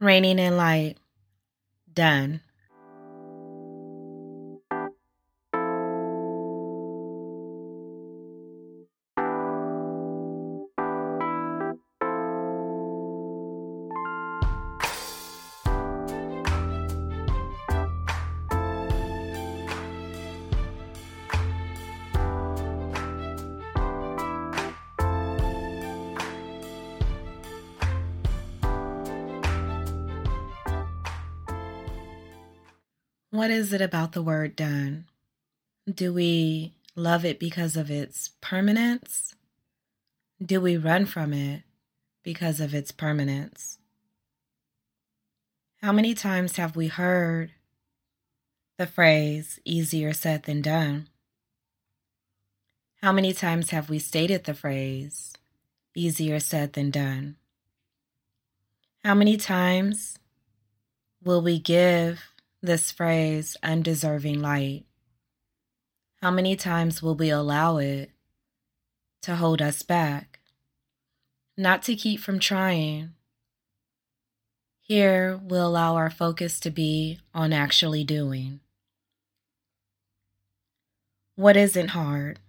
Reigning in light. Done. What is it about the word done? Do we love it because of its permanence? Do we run from it because of its permanence? How many times have we heard the phrase easier said than done? How many times have we stated the phrase easier said than done? How many times will we give this phrase, undeserving light? How many times will we allow it to hold us back? Not to keep from trying. Here, we'll allow our focus to be on actually doing. What isn't hard?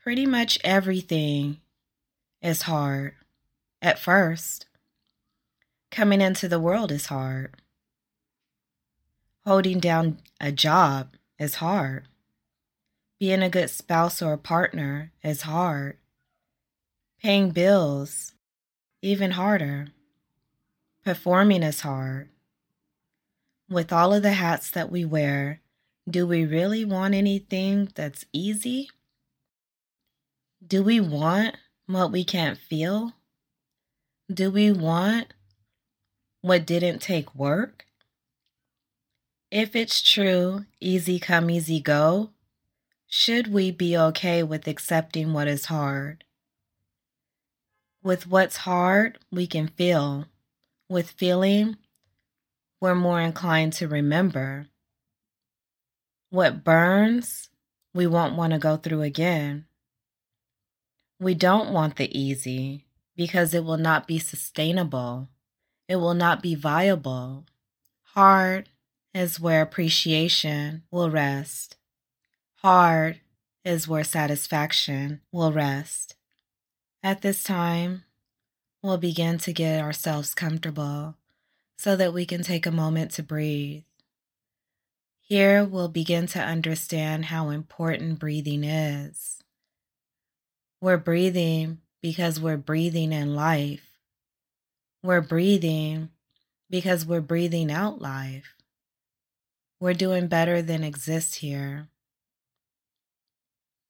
Pretty much everything is hard at first. Coming into the world is hard. Holding down a job is hard. Being a good spouse or a partner is hard. Paying bills, even harder. Performing is hard. With all of the hats that we wear, do we really want anything that's easy? Do we want what we can't feel? Do we want what didn't take work? If it's true, easy come, easy go, should we be okay with accepting what is hard? With what's hard, we can feel. With feeling, we're more inclined to remember. What burns, we won't want to go through again. We don't want the easy because it will not be sustainable. It will not be viable. Hard is where appreciation will rest. Hard is where satisfaction will rest. At this time, we'll begin to get ourselves comfortable so that we can take a moment to breathe. Here, we'll begin to understand how important breathing is. We're breathing because we're breathing in life. We're breathing because we're breathing out life. We're doing better than exist here.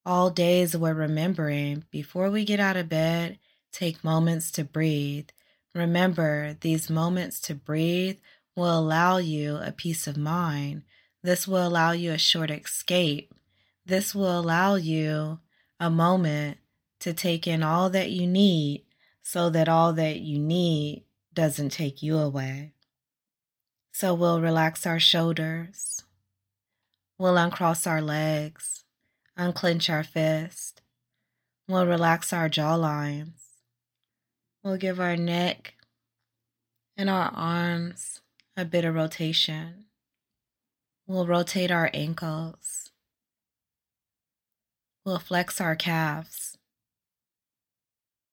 All days we're remembering before we get out of bed, take moments to breathe. Remember, these moments to breathe will allow you a peace of mind. This will allow you a short escape. This will allow you a moment to take in all that you need so that all that you need doesn't take you away. So we'll relax our shoulders. We'll uncross our legs, unclench our fist. We'll relax our jawlines. We'll give our neck and our arms a bit of rotation. We'll rotate our ankles. We'll flex our calves.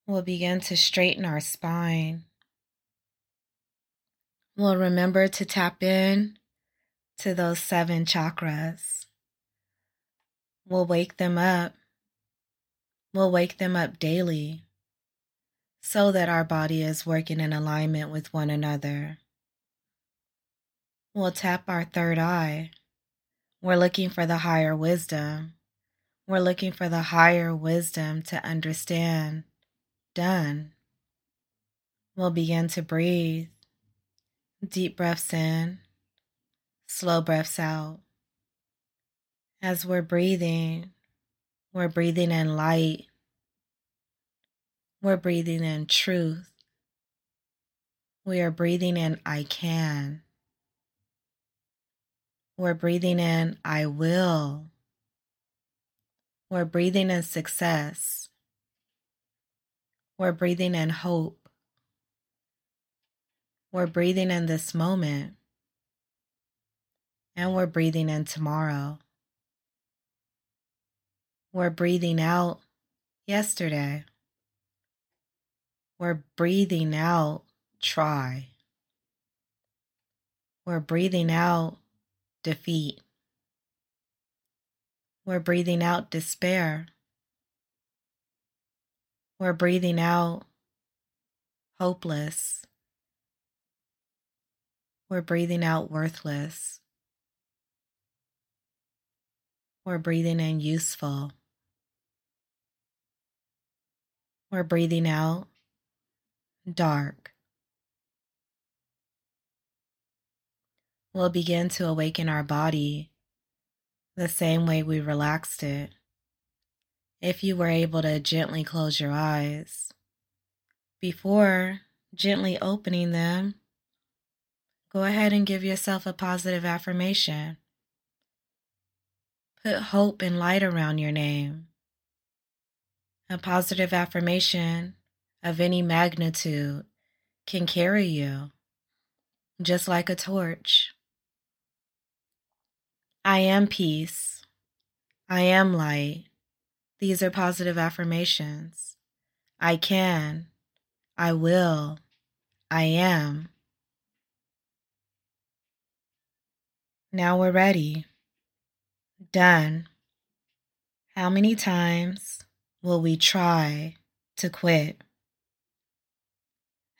We'll begin to straighten our spine. We'll remember to tap in to those seven chakras. We'll wake them up. We'll wake them up daily so that our body is working in alignment with one another. We'll tap our third eye. We're looking for the higher wisdom. We're looking for the higher wisdom to understand. Done. We'll begin to breathe. Deep breaths in, slow breaths out. As we're breathing, we're breathing in light. We're breathing in truth. We are breathing in I can. We're breathing in I will. We're breathing in success. We're breathing in hope. We're breathing in this moment. And we're breathing in tomorrow. We're breathing out yesterday. We're breathing out try. We're breathing out defeat. We're breathing out despair. We're breathing out hopeless. We're breathing out worthless. We're breathing in useful. We're breathing out dark. We'll begin to awaken our body the same way we relaxed it. If you were able to gently close your eyes before gently opening them, go ahead and give yourself a positive affirmation. Put hope and light around your name. A positive affirmation of any magnitude can carry you, just like a torch. I am peace. I am light. These are positive affirmations. I can. I will. I am. Now we're ready. Done. How many times will we try to quit?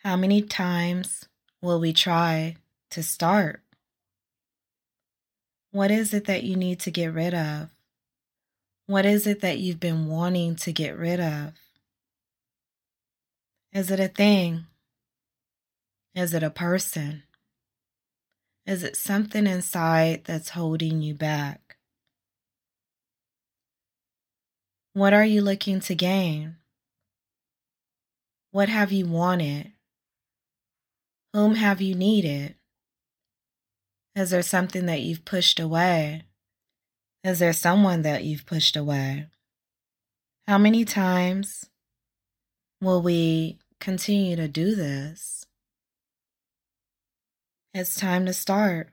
How many times will we try to start? What is it that you need to get rid of? What is it that you've been wanting to get rid of? Is it a thing? Is it a person? Is it something inside that's holding you back? What are you looking to gain? What have you wanted? Whom have you needed? Is there something that you've pushed away? Is there someone that you've pushed away? How many times will we continue to do this? It's time to start.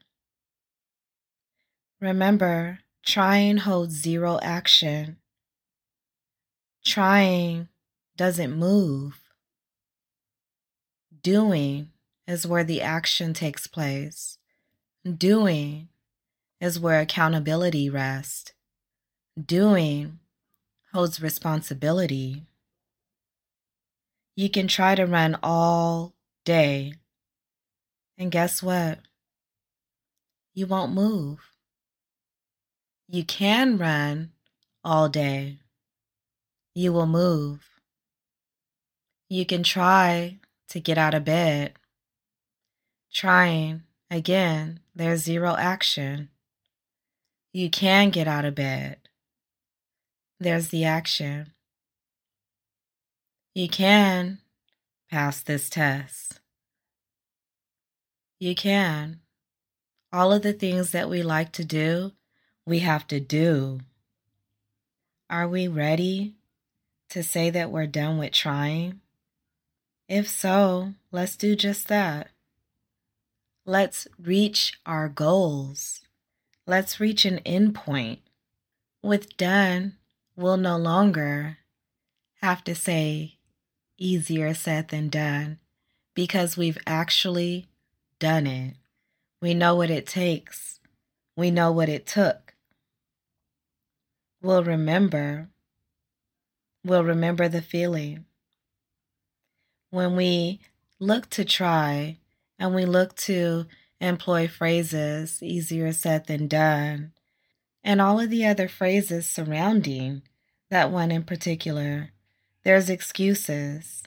Remember, trying holds zero action. Trying doesn't move. Doing is where the action takes place. Doing is where accountability rests. Doing holds responsibility. You can try to run all day, and guess what? You won't move. You can run all day you will move. You can try to get out of bed. Trying again, there's zero action. You can get out of bed. There's the action. You can pass this test. You can. All of the things that we like to do, we have to do. Are we ready to say that we're done with trying? If so, let's do just that. Let's reach our goals. Let's reach an endpoint. With done, we'll no longer have to say easier said than done because we've actually done it. We know what it takes. We know what it took. We'll remember We'll remember the feeling. When we look to try and we look to employ phrases easier said than done, and all of the other phrases surrounding that one in particular, there's excuses.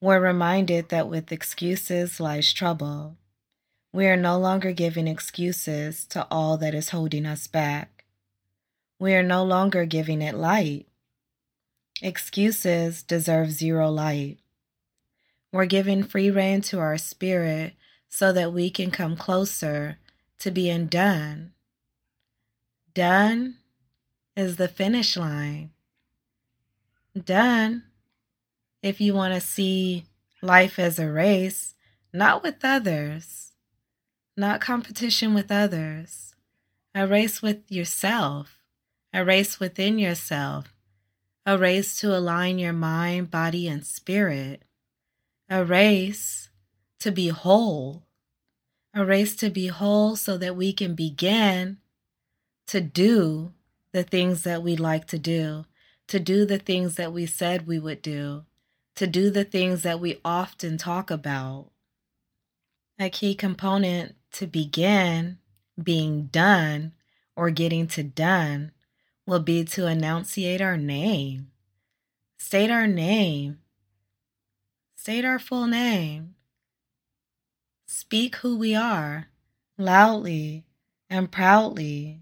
We're reminded that with excuses lies trouble. We are no longer giving excuses to all that is holding us back. We are no longer giving it light. Excuses deserve zero light. We're giving free rein to our spirit so that we can come closer to being done. Done is the finish line. Done. If you want to see life as a race, not with others, not competition with others, a race with yourself, a race within yourself, a race to align your mind, body, and spirit, a race to be whole, a race to be whole so that we can begin to do the things that we like to do, to do the things that we said we would do, to do the things that we often talk about. A key component to begin being done or getting to done will be to enunciate our name. State our name. State our full name. Speak who we are loudly and proudly.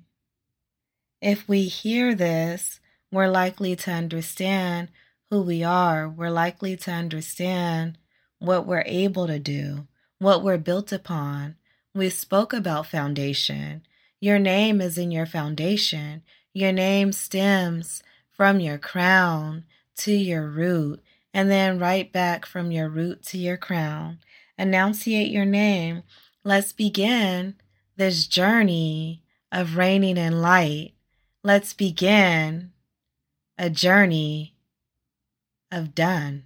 If we hear this, we're likely to understand who we are. We're likely to understand what we're able to do, what we're built upon. We spoke about foundation. Your name is in your foundation. Your name stems from your crown to your root, and then right back from your root to your crown. Enunciate your name. Let's begin this journey of reigning in light let's begin a journey of done.